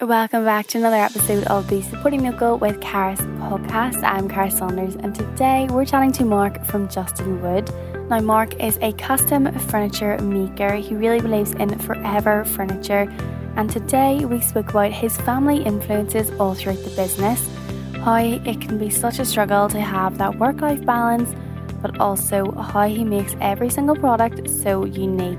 Welcome back to another episode of the Supporting Local with Karis podcast. I'm Karis Saunders, and today we're chatting to Mark from Justin Wood. Now, Mark is a custom furniture maker. He really believes in forever furniture, and today we spoke about his family influences all throughout the business, how it can be such a struggle to have that work life balance, but also how he makes every single product so unique.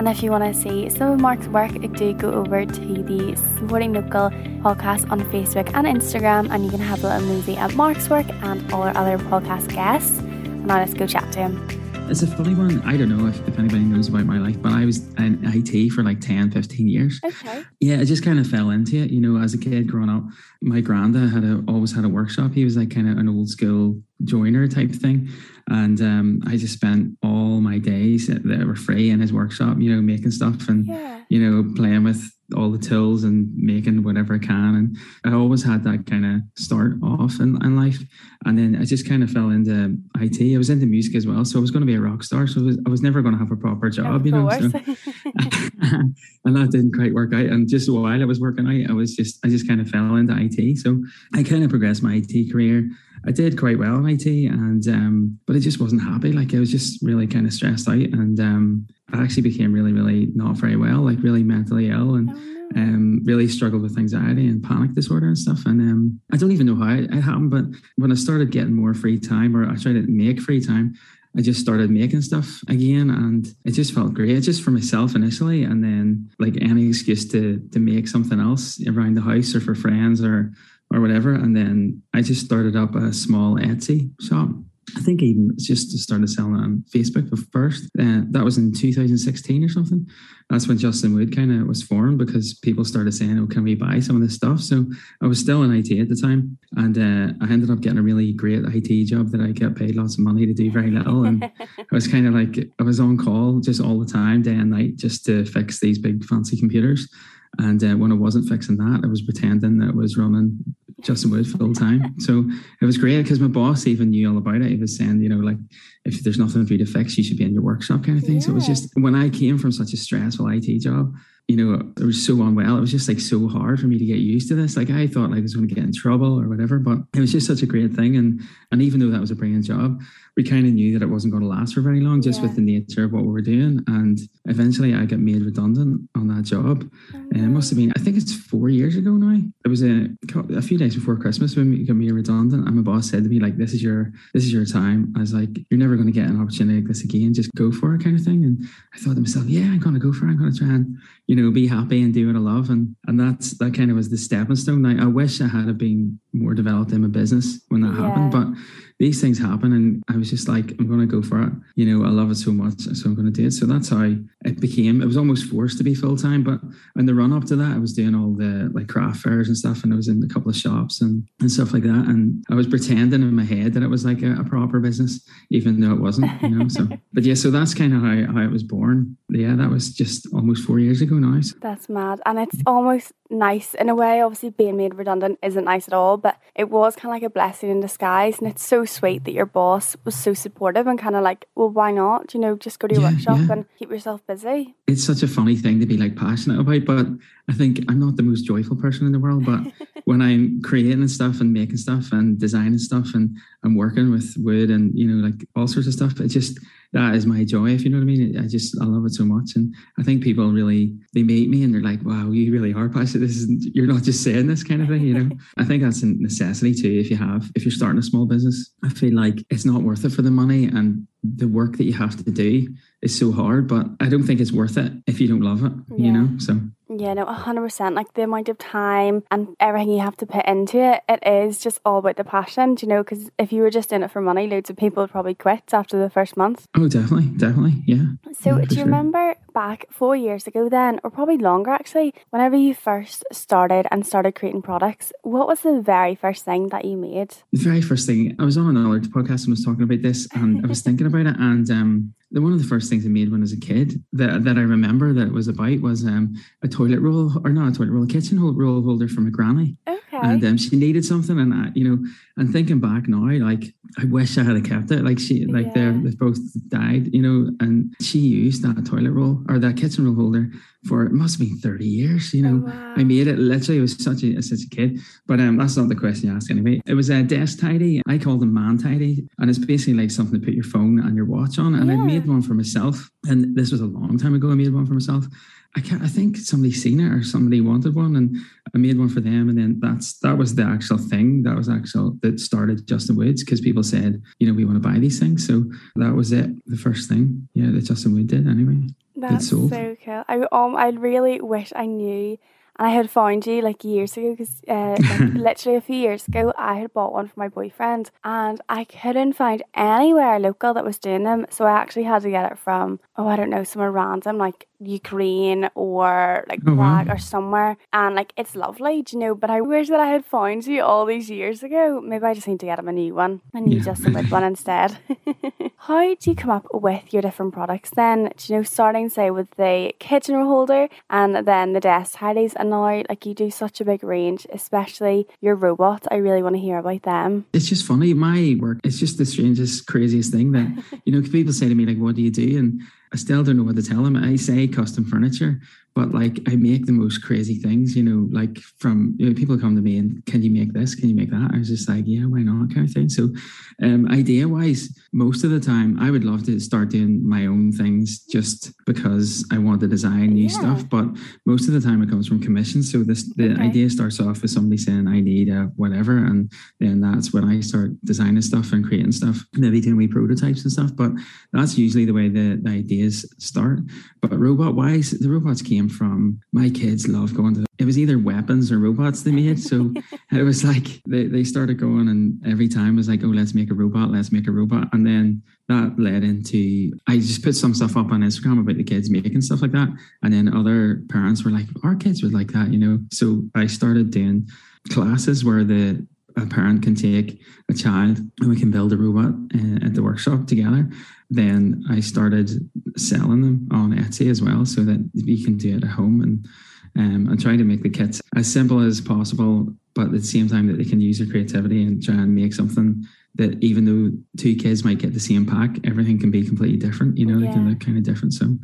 And if you want to see some of Mark's work, do go over to the Supporting Local podcast on Facebook and Instagram, and you can have a little nosy at Mark's work and all our other podcast guests. And now let's go chat to him. It's a funny one. I don't know if, if anybody knows about my life, but I was in IT for like 10, 15 years. Okay. Yeah, I just kind of fell into it. You know, as a kid growing up, my granddad had a, always had a workshop. He was like kind of an old school joiner type thing. And um, I just spent all my days that were free in his workshop, you know, making stuff and, Yeah. you know, playing with all the tools and making whatever I can. And I always had that kind of start off in, in life. And then I just kind of fell into IT. I was into music as well. So I was going to be a rock star. So I was, I was never going to have a proper job, you know. So, and that didn't quite work out. And just while I was working out, I was just, I just kind of fell into IT. So I kind of progressed my IT career. I did quite well in IT, and um, but I just wasn't happy. Like I was just really kind of stressed out, and um, I actually became really, really not very well, like really mentally ill, and Oh, um, really struggled with anxiety and panic disorder and stuff. And um, I don't even know how it, it happened, but when I started getting more free time, or I tried to make free time, I just started making stuff again, and it just felt great, just for myself initially, and then like any excuse to to make something else around the house or for friends or or whatever. And then I just started up a small Etsy shop. I think even just to started selling on Facebook first. Uh, that was in 2016 or something. That's when Justin Wood kind of was formed because people started saying, "Oh, can we buy some of this stuff?" So I was still in IT at the time, and uh, I ended up getting a really great IT job that I get paid lots of money to do very little, and I was kind of like I was on call just all the time, day and night, just to fix these big fancy computers. And uh, when I wasn't fixing that, I was pretending that I was running Justin Wood full time. so it was great because my boss even knew all about it. He was saying, you know, like if there's nothing for you to fix, you should be in your workshop kind of thing. So it was just when I came from such a stressful IT job, you know, I was so unwell. It was just like so hard for me to get used to this. Like I thought like I was going to get in trouble or whatever, but it was just such a great thing. And and even though that was a brilliant job, we kind of knew that it wasn't going to last for very long, just Yeah. with the nature of what we were doing. And eventually, I got made redundant on that job. Oh, and it must have been, I think it's four years ago now. It was a, a few days before Christmas when we got me redundant. And my boss said to me, like, this is your, this is your time. I was like, you're never going to get an opportunity like this again. Just go for it kind of thing. And I thought to myself, yeah, I'm going to go for it. I'm going to try and, you know, be happy and do what I love. And, and that's, that kind of was the stepping stone. Now, I wish I had been more developed in my business when that happened, but these things happen. And I was just like, I'm going to go for it. You know, I love it so much. So I'm going to do it. So that's how it became, it was almost forced to be full time. But in the run up to that, I was doing all the like craft fairs and stuff. And I was in a couple of shops and, and stuff like that. And I was pretending in my head that it was like a, a proper business, even though it wasn't, you know. So, but yeah, so that's kind of how, how it was born. Yeah, that was just almost four years ago now. So That's mad. And it's almost nice in a way. Obviously, being made redundant isn't nice at all, but it was kind of like a blessing in disguise. And it's so sweet that your boss was so supportive and kind of like, well, why not? You know, just go to your Yeah, workshop yeah. and keep yourself busy. it's such a funny thing to be like passionate about, but I think I'm not the most joyful person in the world. But when I'm creating stuff and making stuff and designing stuff and I'm working with wood and you know like all sorts of stuff, it just that is my joy. If you know what I mean, I just I love it so much, and I think people really they meet me and they're like, "Wow, you really are passionate. This isn't you're not just saying this kind of thing." You know, I think that's a necessity too. If you have if you're starting a small business, I feel like it's not worth it for the money and the work that you have to do is so hard. But I don't think it's worth it if you don't love it. Yeah. You know, so Yeah, no, 100%. Like the amount of time and everything you have to put into it, it is just all about the passion, you know? Because if you were just in it for money, loads of people would probably quit after the first month. Oh, definitely, definitely, yeah. So, Yeah, do you sure. remember back four years ago, then, or probably longer actually, whenever you first started and started creating products, what was the very first thing that you made? The very first thing I was on another podcast and was talking about this, and I was thinking about it, and um, the one of the first things I made when I was a kid that that I remember that it was about was um a toilet roll or not a toilet roll, a kitchen roll holder for my granny. Okay. And um, she needed something, and I, you know, and thinking back now, like I wish I had kept it. Like she, like Yeah. they're they both died, you know, and she used that toilet roll or that kitchen roll holder for it must have been thirty years. You know, Oh, wow. I made it literally. It was such a as such a kid, but um, that's not the question you asked anyway. It was a desk tidy. I called them man tidy, and it's basically like something to put your phone and your watch on. And I Yeah. Made one for myself, and this was a long time ago. I made one for myself. I can't, I think somebody seen it or somebody wanted one, and I made one for them. And then that's that was the actual thing. That was actual that started Justin Woods because people said, you know, we want to buy these things. So that was it. The first thing, yeah, that Justin Wood did anyway. That's so cool. I um, I really wish I knew, and I had found you like years ago because uh, like, literally a few years ago I had bought one for my boyfriend, and I couldn't find anywhere local that was doing them. So I actually had to get it from oh I don't know somewhere random like Ukraine or like Oh, wow. Prague or somewhere, and like it's lovely, do you know. But I wish that I had found you all these years ago. Maybe I just need to get him a new one, a new Yeah. Justin Wood one instead. How do you come up with your different products then? Do you know, starting say with the kitchen holder and then the desk tidies, and now like you do such a big range, especially your robots. I really want to hear about them. It's just funny. My work, it's just the strangest, craziest thing that, you know, people say to me, like, what do you do? And I still don't know what to tell them. Eh, I say custom furniture, but like I make the most crazy things, you know, like from you know, people come to me and can you make this? Can you make that? I was just like, yeah, why not? Kind of thing. So, um, idea wise, most of the time, I would love to start doing my own things just because I want to design new Yeah. stuff. But most of the time, it comes from commissions. So this the Okay. idea starts off with somebody saying, I need a whatever, and then that's when I start designing stuff and creating stuff, maybe doing wee prototypes and stuff. But that's usually the way the, the ideas start. But robot wise, the robots came from my kids love going to it was either weapons or robots they made. So it was like they, they started going and every time was like, oh, let's make a robot, let's make a robot. And then that led into I just put some stuff up on Instagram about the kids making stuff like that. And then other parents were like, our kids would like that, you know. So I started doing classes where the a parent can take a child and we can build a robot uh, at the workshop together. Then I started selling them on Etsy as well, so that you can do it at home and um, and trying to make the kits as simple as possible, but at the same time that they can use their creativity and try and make something that even though two kids might get the same pack, everything can be completely different. You know, they can look kind of different. So,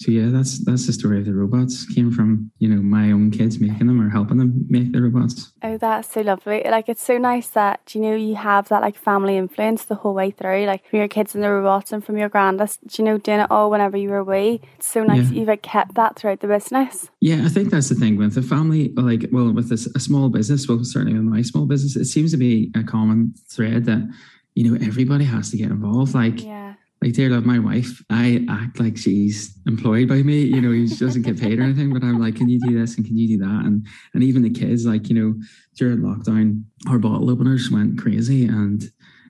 so yeah, that's that's the story of the robots. Came from you know my own kids making them or helping them make the robots. Oh, that's so lovely. Like it's so nice that you know you have that like family influence the whole way through, like from your kids and the robots and from your grandest, you know, doing it all whenever you were away. It's so nice Yeah. that you've like kept that throughout the business. Yeah, I think that's the thing with the family. Like, well, with this, a small business, well, certainly with my small business, it seems to be a common thread that you know everybody has to get involved. Like, Yeah. like dear love, my wife, I act like she's employed by me. You know, she doesn't get paid or anything, but I'm like, can you do this and can you do that? And and even the kids, like you know, during lockdown, our bottle openers went crazy and.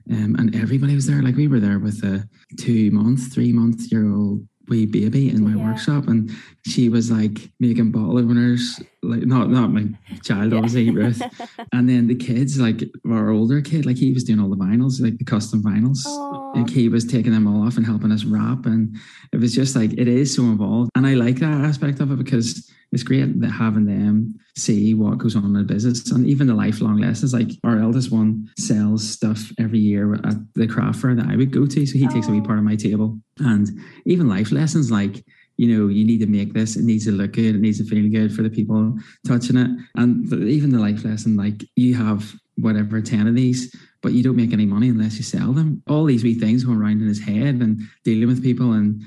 Um, and everybody was there. Like we were there with a two month, three month year old wee baby in my Yeah. workshop, and she was like making bottle openers. Like not not my child, Yeah. obviously Ruth. And then the kids, like our older kid, like he was doing all the vinyls, like the custom vinyls. Aw. Like he was taking them all off and helping us wrap. And it was just like, it is so involved. And I like that aspect of it because it's great that having them see what goes on in the business and even the lifelong lessons. Like our eldest one sells stuff every year at the craft fair that I would go to. So he takes a wee part of my table. And even life lessons like, you know, you need to make this, it needs to look good, it needs to feel good for the people touching it. And even the life lesson, like you have whatever 10 of these, but you don't make any money unless you sell them. All these wee things going around in his head and dealing with people and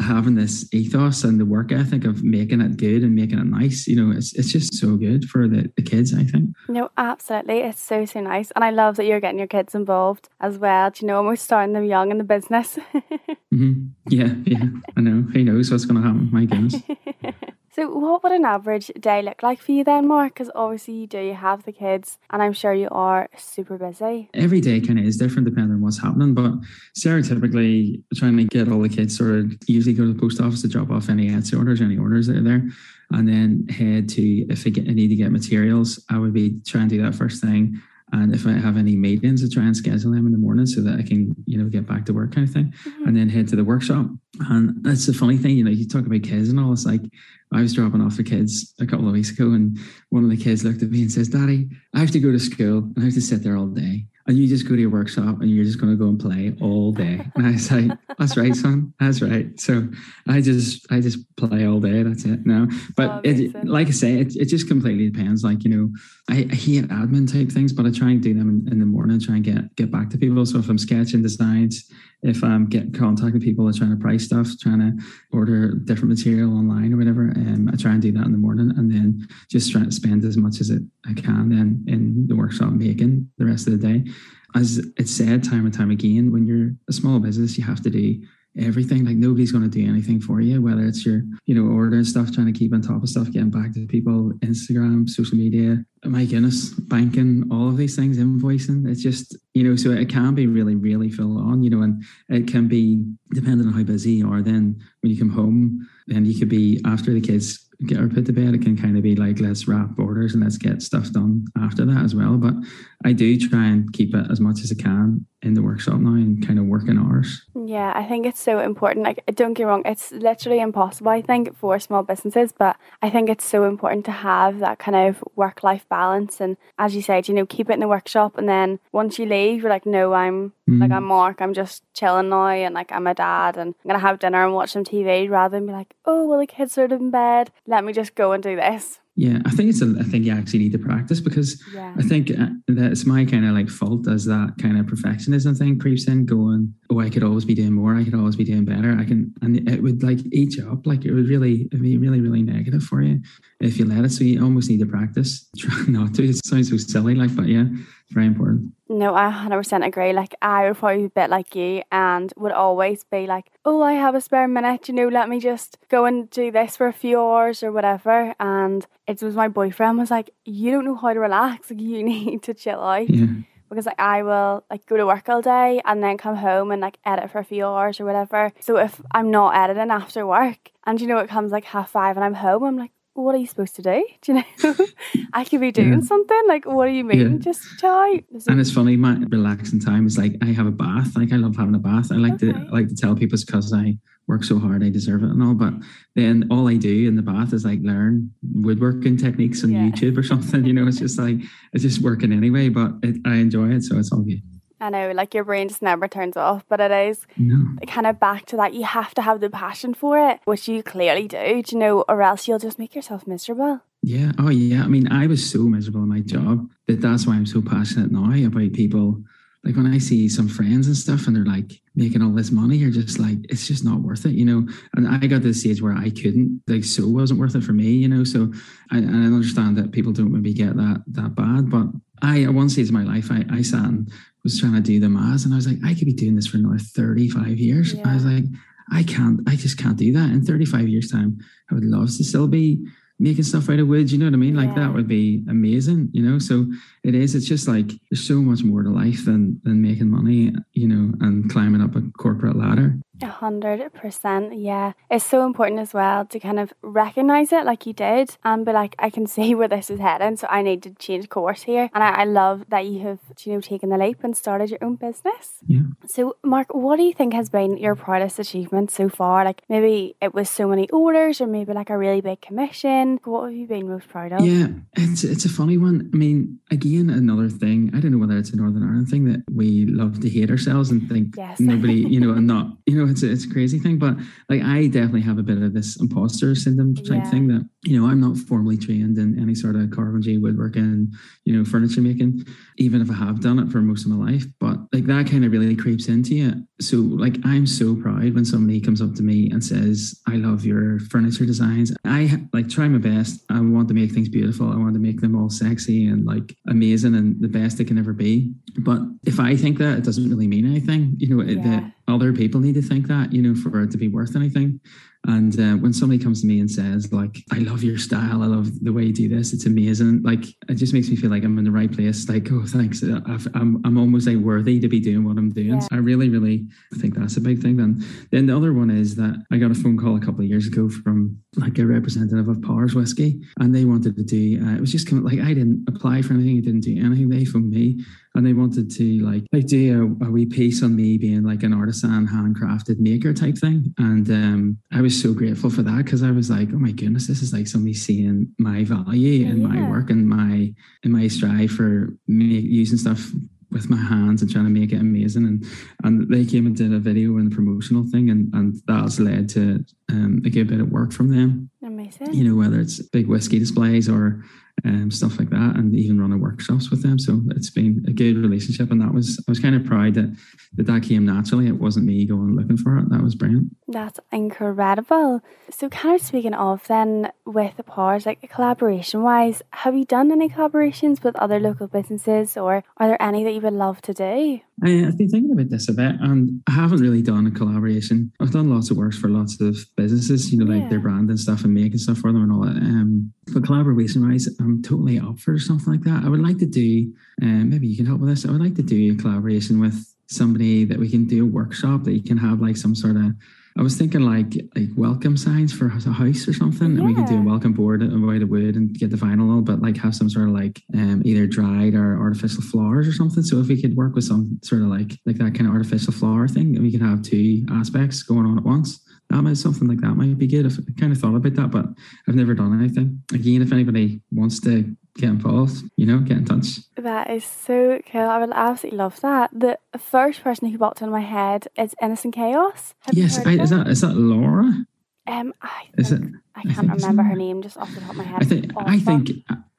having this ethos and the work ethic of making it good and making it nice, you know, it's, it's just so good for the, the kids, I think. No, absolutely. It's so so nice. And I love that you're getting your kids involved as well. Do you know, almost starting them young in the business. hmm Yeah, yeah, I know. Who knows what's going to happen? My goodness. So, what would an average day look like for you then, Mark? Because obviously you do have the kids, and I'm sure you are super busy. every day kind of is different depending on what's happening. But stereotypically, trying to get all the kids sorted, usually go to the post office to drop off any Etsy orders, any orders that are there, and then head to if I, get, I need to get materials, I would be trying to do that first thing. And if I have any meetings, I try and schedule them in the morning so that I can, you know, get back to work kind of thing, Mhm. and then head to the workshop. And that's the funny thing, you know, you talk about kids and all. It's like I was dropping off the kids a couple of weeks ago, and one of the kids looked at me and says, "Daddy, I have to go to school and I have to sit there all day." and you just go to your workshop and you're just going to go and play all day. And I say, that's right, son. That's right. So I just, I just play all day. That's it now. But oh, it, like I say, it, it just completely depends. Like, you know, I, I hate admin type things, but I try and do them in, in, the morning, try and get, get back to people. So if I'm sketching designs, if I'm getting contacting people, trying to price stuff, trying to order different material online or whatever, um, I try and do that in the morning and then just try to spend as much as it I can then in the workshop making the rest of the day. As it's said time and time again, when you're a small business, you have to do everything. Like nobody's going to do anything for you, whether it's your, you know, ordering stuff, trying to keep on top of stuff, getting back to people, Instagram, social media, my goodness, banking, all of these things, invoicing. It's just, you know, so it can be really, really full on, you know, and it can be depending on how busy you are. Then when you come home, then you could be after the kids get her put to bed, it can kind of be like let's wrap borders and let's get stuff done after that as well. But I do try and keep it as much as I can in the workshop now and kind of working hours. Yeah, I think it's so important. Like, don't get wrong, it's literally impossible, I think, for small businesses, but I think it's so important to have that kind of work life balance. And as you said, you know, keep it in the workshop. And then once you leave, you're like, no, I'm mm. like, I'm Mark, I'm just chilling now. And like, I'm a dad and I'm going to have dinner and watch some TV rather than be like, oh, well, the kids are in bed. Let me just go and do this. Yeah, I think it's a, think you actually need to practice because yeah. I think uh, that it's my kind of like fault as that kind of perfectionism thing creeps in, going, oh, I could always be doing more, I could always be doing better. I can, and it would like eat you up, like it would really, it'd be really, really negative for you if you let it. So you almost need to practice. Try not to. It sounds so silly, like, but yeah, very important. No, I 100% agree. Like, I would probably be a bit like you and would always be like, oh, I have a spare minute, you know, let me just go and do this for a few hours or whatever. And it was my boyfriend was like, you don't know how to relax. Like, you need to chill out. Yeah. Because like I will like go to work all day and then come home and like edit for a few hours or whatever. So if I'm not editing after work and you know it comes like half five and I'm home, I'm like, what are you supposed to do? Do you know? I could be doing yeah. something. Like, what do you mean? Yeah. Just chill And it's funny, my relaxing time is like I have a bath. Like I love having a bath. I like okay. to I like to tell people it's because I work so hard, I deserve it and all. But then all I do in the bath is like learn woodworking techniques on yeah. YouTube or something. You know, it's just like it's just working anyway. But it, I enjoy it, so it's all good. I know, like your brain just never turns off, but it is no. kind of back to that. You have to have the passion for it, which you clearly do, you know, or else you'll just make yourself miserable. Yeah. Oh, yeah. I mean, I was so miserable in my job that that's why I'm so passionate now about people. Like when I see some friends and stuff and they're like making all this money, you're just like, it's just not worth it, you know? And I got to the stage where I couldn't, like, so wasn't worth it for me, you know? So I, I understand that people don't maybe get that that bad, but I, at one stage of my life, I, I sat and was trying to do the maths, and I was like, I could be doing this for another 35 years. Yeah. I was like, I can't, I just can't do that. In 35 years' time, I would love to still be making stuff out of wood. You know what I mean? Like yeah. that would be amazing, you know? So it is, it's just like there's so much more to life than than making money, you know, and climbing up a corporate ladder. A hundred percent, yeah. It's so important as well to kind of recognize it, like you did, and be like, I can see where this is heading, so I need to change course here. And I, I love that you have, you know, taken the leap and started your own business. Yeah. So, Mark, what do you think has been your proudest achievement so far? Like maybe it was so many orders, or maybe like a really big commission. What have you been most proud of? Yeah, it's it's a funny one. I mean, again, another thing. I don't know whether it's a Northern Ireland thing that we love to hate ourselves and think yes. nobody, you know, and not, you know know, it's a, it's a crazy thing, but like I definitely have a bit of this imposter syndrome type yeah. thing that you know I'm not formally trained in any sort of carpentry, woodworking, you know, furniture making, even if I have done it for most of my life. But like that kind of really creeps into you. So like I'm so proud when somebody comes up to me and says, "I love your furniture designs." I like try my best. I want to make things beautiful. I want to make them all sexy and like amazing and the best it can ever be. But if I think that, it doesn't really mean anything. You know, yeah. Other people need to think that, you know, for it to be worth anything. And uh, when somebody comes to me and says, like, I love your style, I love the way you do this, it's amazing. Like, it just makes me feel like I'm in the right place. Like, oh, thanks. i am I'm almost like worthy to be doing what I'm doing. Yeah. So I really, really I think that's a big thing. Then, then the other one is that I got a phone call a couple of years ago from like a representative of Powers Whiskey, and they wanted to do. Uh, it was just kind of like I didn't apply for anything, I didn't do anything. They phoned me, and they wanted to like like do a, a wee piece on me being like an artisan, handcrafted maker type thing. And um, I was was so grateful for that because I was like, oh my goodness, this is like somebody seeing my value and my work and my and my strive for me using stuff with my hands and trying to make it amazing. And and they came and did a video and a promotional thing, and and that's led to um, a good bit of work from them. Amazing. You know, whether it's big whiskey displays or um, stuff like that, and even running workshops with them. So it's been a good relationship, and that was I was kind of proud that that, that came naturally. It wasn't me going looking for it. That was brilliant. That's incredible. So, kind of speaking of then with the powers, like collaboration wise, have you done any collaborations with other local businesses, or are there any that you would love to do? I, have been thinking about this a bit, and I haven't really done a collaboration. I've done lots of works for lots of businesses, you know, like yeah. their brand and stuff, and making stuff for them and all that. Um, but collaboration wise, I'm totally up for something like that. I would like to do, um, maybe you can help with this. I would like to do a collaboration with somebody that we can do a workshop that you can have like some sort of I was thinking like like welcome signs for a house or something, yeah. and we could do a welcome board out of wood and get the vinyl, but like have some sort of like um, either dried or artificial flowers or something. So if we could work with some sort of like like that kind of artificial flower thing, and we can have two aspects going on at once. Something like that might be good. I've kind of thought about that, but I've never done anything. Again, if anybody wants to get involved, you know, get in touch. That is so cool. I would absolutely love that. The first person who popped in my head is Innocent Chaos. Have yes, I, is that is that Laura? Um, I is it? I can't I remember her name just off the top of my head. I think I think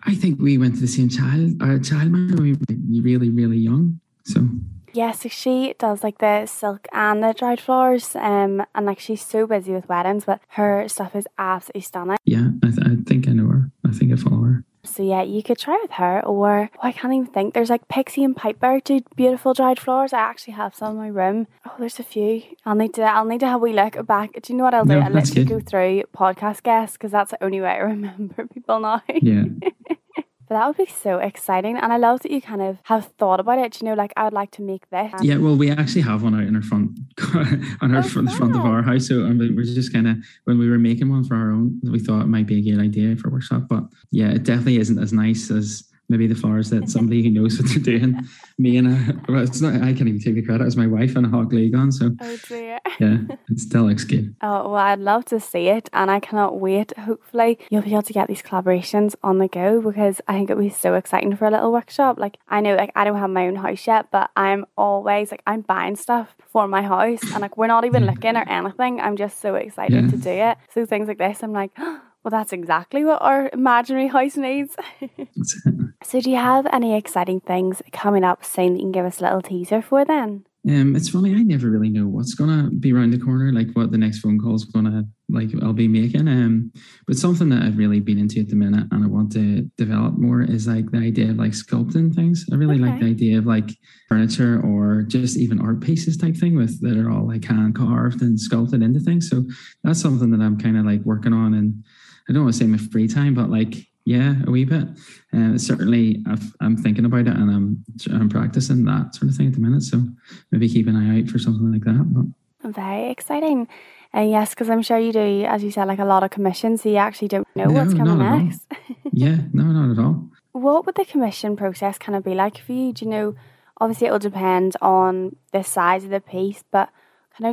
I think we went to the same child uh, child when we were really really young. So yeah, so she does like the silk and the dried flowers, um, and like she's so busy with weddings, but her stuff is absolutely stunning. Yeah, I, th- I think I know her. I think I follow her. So yeah, you could try with her, or oh, I can't even think. There's like Pixie and Piper do beautiful dried flowers. I actually have some in my room. Oh, there's a few. I'll need to. I'll need to have a wee look back. Do you know what I'll do? No, I'll literally go through podcast guests because that's the only way I remember people now. Yeah. But that would be so exciting. And I love that you kind of have thought about it. You know, like I would like to make this. Yeah, well, we actually have one out in our front, on our oh, front, front of our house. So um, we're just kind of, when we were making one for our own, we thought it might be a good idea for a workshop. But yeah, it definitely isn't as nice as maybe the flowers that somebody who knows what they're doing. Me and a, well, it's not, I can't even take the credit. It's my wife and a hot glue gun. So oh dear. yeah, it still looks good. Oh well, I'd love to see it, and I cannot wait. Hopefully, you'll be able to get these collaborations on the go because I think it would be so exciting for a little workshop. Like I know, like I don't have my own house yet, but I'm always like I'm buying stuff for my house, and like we're not even looking or anything. I'm just so excited yeah. to do it. So things like this, I'm like. Oh, well, that's exactly what our imaginary house needs. so, do you have any exciting things coming up soon that you can give us a little teaser for then? Um, it's funny. I never really know what's gonna be around the corner, like what the next phone call is gonna like. I'll be making. Um, but something that I've really been into at the minute, and I want to develop more, is like the idea of like sculpting things. I really okay. like the idea of like furniture or just even art pieces type thing with that are all like hand carved and sculpted into things. So that's something that I'm kind of like working on and I don't want to say my free time, but like, yeah, a wee bit. Uh, certainly, i am thinking about it and I'm I'm practicing that sort of thing at the minute. So maybe keep an eye out for something like that. But. Very exciting. Uh, yes, because I'm sure you do, as you said, like a lot of commissions, so you actually don't know no, what's coming next. yeah, no, not at all. What would the commission process kind of be like for you? Do you know? Obviously, it will depend on the size of the piece, but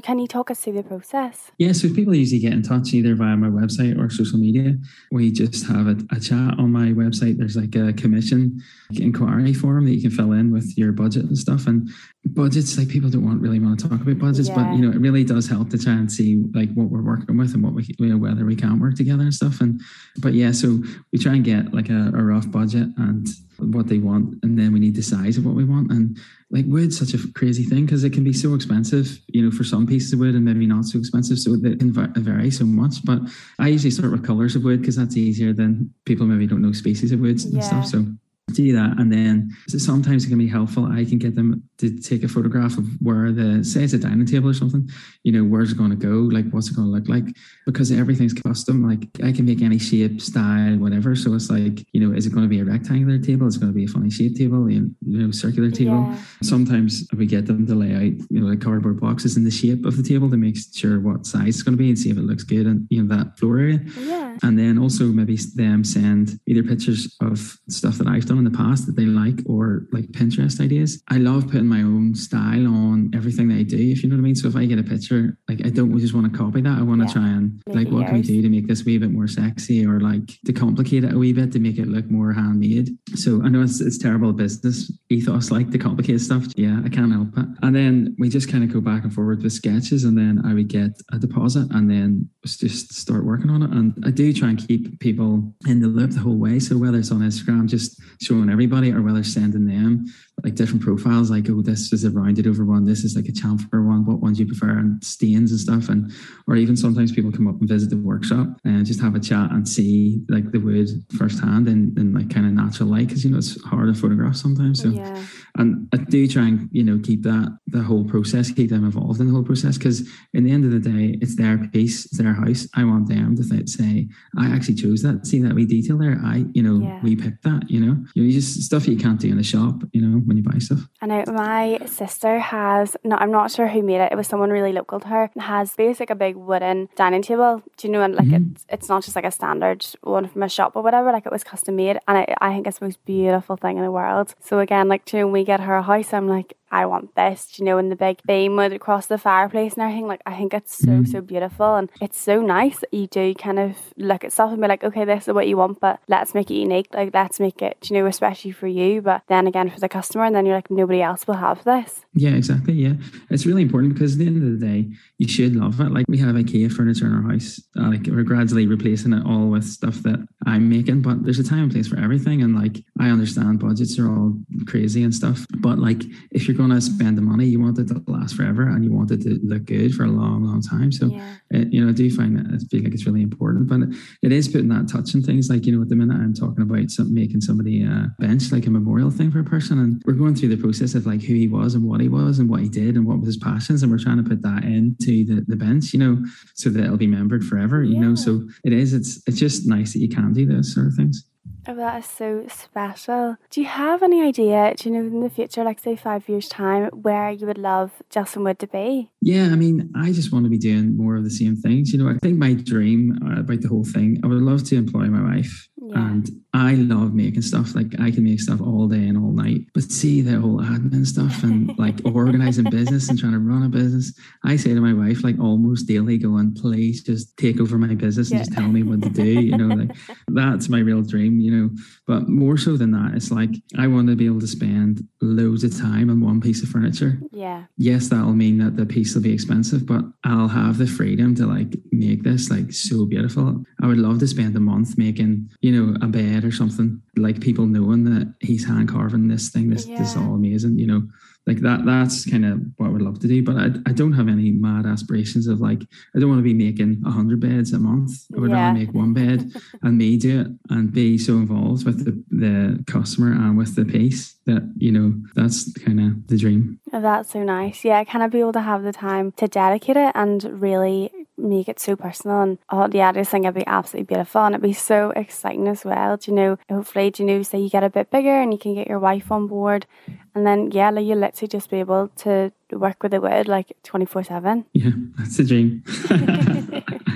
Can you talk us through the process? Yeah, so people usually get in touch either via my website or social media. We just have a, a chat on my website. There's like a commission inquiry form that you can fill in with your budget and stuff. And budgets, like people don't want really want to talk about budgets, yeah. but you know, it really does help to try and see like what we're working with and what we you know, whether we can work together and stuff. And but yeah, so we try and get like a, a rough budget and what they want, and then we need the size of what we want. And like wood's such a crazy thing because it can be so expensive, you know, for some pieces of wood and maybe not so expensive. So it can vary so much. But I usually start with colors of wood because that's easier than people maybe don't know species of woods and stuff. So do that and then sometimes it can be helpful i can get them to take a photograph of where the say it's a dining table or something you know where's it going to go? Like what's it going to look like? Because everything's custom like i can make any shape style whatever. So it's like you know is it going to be a rectangular table? Is it going to be a funny shaped table? You know circular table? Yeah. sometimes we get them to lay out you know like cardboard boxes in the shape of the table to make sure what size it's going to be and see if it looks good and you know that floor area. Yeah. and then also maybe them send either pictures of stuff that i've done in the past that they like or like pinterest ideas. I love putting my own style on everything that I do, if you know what I mean. So if I get a picture, like I don't just want to copy that. I want to Yeah. try and like what can we do to make this a wee bit more sexy or like to complicate it a wee bit to make it look more handmade. So I know it's it's terrible business ethos like to complicate stuff. Yeah, I can't help it. And then we just kind of go back and forward with sketches and then I would get a deposit and then just start working on it. And I do try and keep people in the loop the whole way. So whether it's on Instagram, just showing everybody or whether sending them like different profiles, like, oh, this is a rounded over one, this is like a chamfer one, what ones you prefer, and stains and stuff. And or even sometimes people come up and visit the workshop and just have a chat and see like the wood firsthand in, in like kind of natural light because you know it's hard to photograph sometimes. So yeah. and I do try and you know keep that the whole process, keep them involved in the whole process because in the end of the day, it's their piece, it's their house. I want them to th- say, I actually chose that. See that wee detail there? I you know Yeah. we picked that. You know, you know, you just stuff you can't do in the shop. You know, when you buy stuff. I know my sister has, no, I'm not sure who made it. It was someone really local to her. Has basically a big wooden dining table. Do you know? And like Mhm. it's it's not just like a standard one from a shop or whatever. Like it was custom made, and I, I think it's the most beautiful thing in the world. So again, like you know, when we get her a house, I'm like. I want this, you know, and the big beam wood across the fireplace and everything. Like, I think it's so, Mhm. so beautiful. And it's so nice that you do kind of look at stuff and be like, okay, this is what you want, but let's make it unique. Like, let's make it, you know, especially for you, but then again for the customer. And then you're like, nobody else will have this. Yeah, exactly. Yeah, it's really important because at the end of the day, you should love it. Like we have IKEA furniture in our house. Uh, like we're gradually replacing it all with stuff that I'm making. But there's a time and place for everything. And like I understand budgets are all crazy and stuff. But like if you're going to spend the money, you want it to last forever and you want it to look good for a long, long time. So yeah. it, you know, I do find that I feel like it's really important, but it is putting that touch in things. Like you know, at the minute I'm talking about some, making somebody a bench, like a memorial thing for a person, and we're going through the process of like who he was and what he was and what he did and what was his passions, and we're trying to put that into the, the bench, you know, so that it'll be remembered forever. You Yeah. know, so it is. It's it's just nice that you can do those sort of things. Oh, that is so special. Do you have any idea, do you know, in the future, like say five years' time, where you would love Justin Wood to be? Yeah, I mean, I just want to be doing more of the same things. You know, I think my dream uh, about the whole thing, I would love to employ my wife. Yeah. And I love making stuff. Like I can make stuff all day and all night. But see the whole admin stuff and like organizing business and trying to run a business. I say to my wife, like almost daily, going, please just take over my business and Yeah. just tell me what to do. You know, like that's my real dream, you know. But more so than that, it's like I want to be able to spend loads of time on one piece of furniture Yeah. yes, that'll mean that the piece will be expensive, but I'll have the freedom to like make this like so beautiful. I would love to spend a month making, you know, a bed or something, like people knowing that he's hand carving this thing. This, this is all amazing, you know. Like that, that's kind of what I would love to do. But I, I don't have any mad aspirations of like, I don't want to be making a hundred beds a month. I would Yeah. rather make one bed and me do it and be so involved with the, the customer and with the piece that, you know, that's kind of the dream. That's so nice. Yeah, kind of be able to have the time to dedicate it and really make it so personal. And oh, yeah, I just think it'd be absolutely beautiful and it'd be so exciting as well. Do you know, hopefully, do you know, say you get a bit bigger and you can get your wife on board. And then, yeah, like you'll literally just be able to work with the wood like 24 7. Yeah, that's the dream.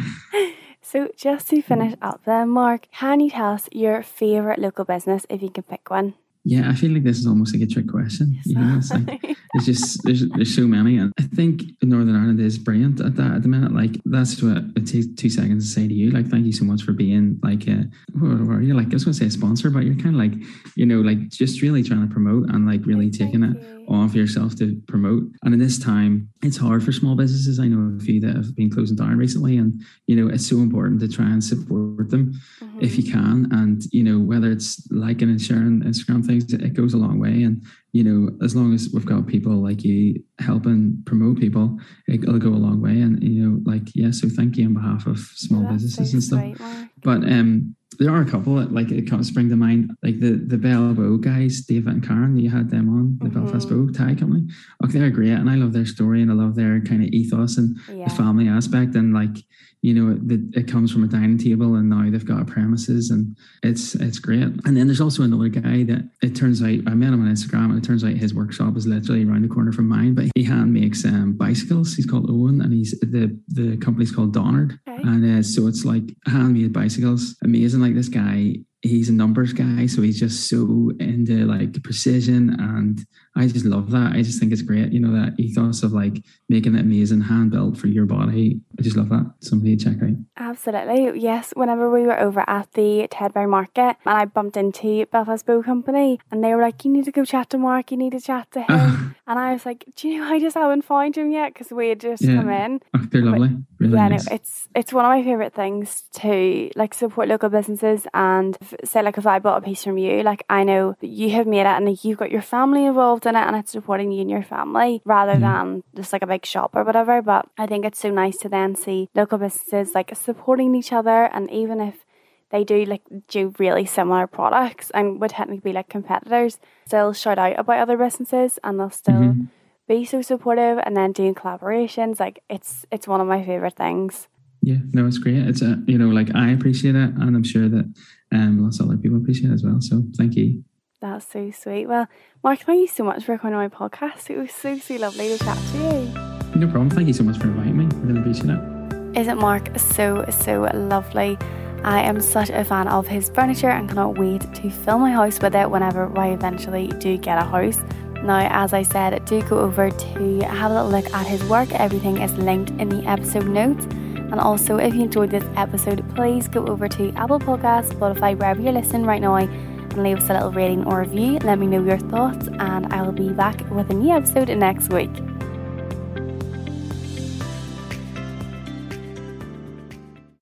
So, just to finish up then, Mark, can you tell us your favourite local business if you can pick one? Yeah, I feel like this is almost like a trick question. You know, it's like there's just there's there's so many, and I think Northern Ireland is brilliant at that at the minute. Like that's what it takes two seconds to say to you. Like, thank you so much for being like uh, a what are you like? I was gonna say a sponsor, but you're kind of like you know like just really trying to promote and like really taking it off yourself to promote. And in this time, it's hard for small businesses. I know a few that have been closing down recently, and you know it's so important to try and support them Mm-hmm. if you can. And you know whether it's liking and sharing Instagram things, it goes a long way. And you know as long as we've got people like you helping promote people, it'll go a long way. And you know like yeah, so thank you on behalf of small That's businesses and stuff. Mark. But um, there are a couple that like it comes spring to mind, like the the Bell Bow guys, David and Karen. You had them on the Belfast Mhm. Bow tie company. Okay, they're great, and I love their story and I love their kind of ethos and Yeah. the family aspect and like you know the, it comes from a dining table and now they've got premises and it's it's great and then there's also another guy that it turns out i met him on instagram and it turns out his workshop is literally around the corner from mine but he hand makes um, bicycles he's called owen and he's the the company's called donard Okay. and uh, so it's like handmade bicycles amazing like this guy he's a numbers guy so he's just so into like precision and I just love that. I just think it's great. You know, that ethos of like making it amazing, hand built for your body. I just love that. Somebody check out. Absolutely. Yes. Whenever we were over at the Tedbury Market and I bumped into Belfast Bow Company and they were like, you need to go chat to Mark, you need to chat to him. Ah. and I was like, do you know, I just haven't found him yet because we had just yeah. come in. Oh, they're lovely. Really yeah, nice. no, it's it's one of my favourite things to like support local businesses and say like if I bought a piece from you, like I know you have made it and you've got your family involved in it and it's supporting you and your family rather mm. than just like a big shop or whatever. But I think it's so nice to then see local businesses like supporting each other and even if they do like do really similar products and would technically be like competitors, still shout out about other businesses and they'll still mm-hmm. be so supportive and then doing collaborations. Like it's it's one of my favorite things. Yeah, no, it's great. It's a you know, like I appreciate it and I'm sure that um lots of other people appreciate it as well. So thank you. That's so sweet. Well, Mark, thank you so much for coming on my podcast. It was so so lovely to chat to you. No problem. Thank you so much for inviting me. I really appreciate it. Isn't Mark so, so lovely? I am such a fan of his furniture and cannot wait to fill my house with it whenever I eventually do get a house. Now, as I said, do go over to have a little look at his work. Everything is linked in the episode notes. And also, if you enjoyed this episode, please go over to Apple Podcasts, Spotify, wherever you're listening right now, leave us a little rating or review. Let me know your thoughts, and I will be back with a new episode next week.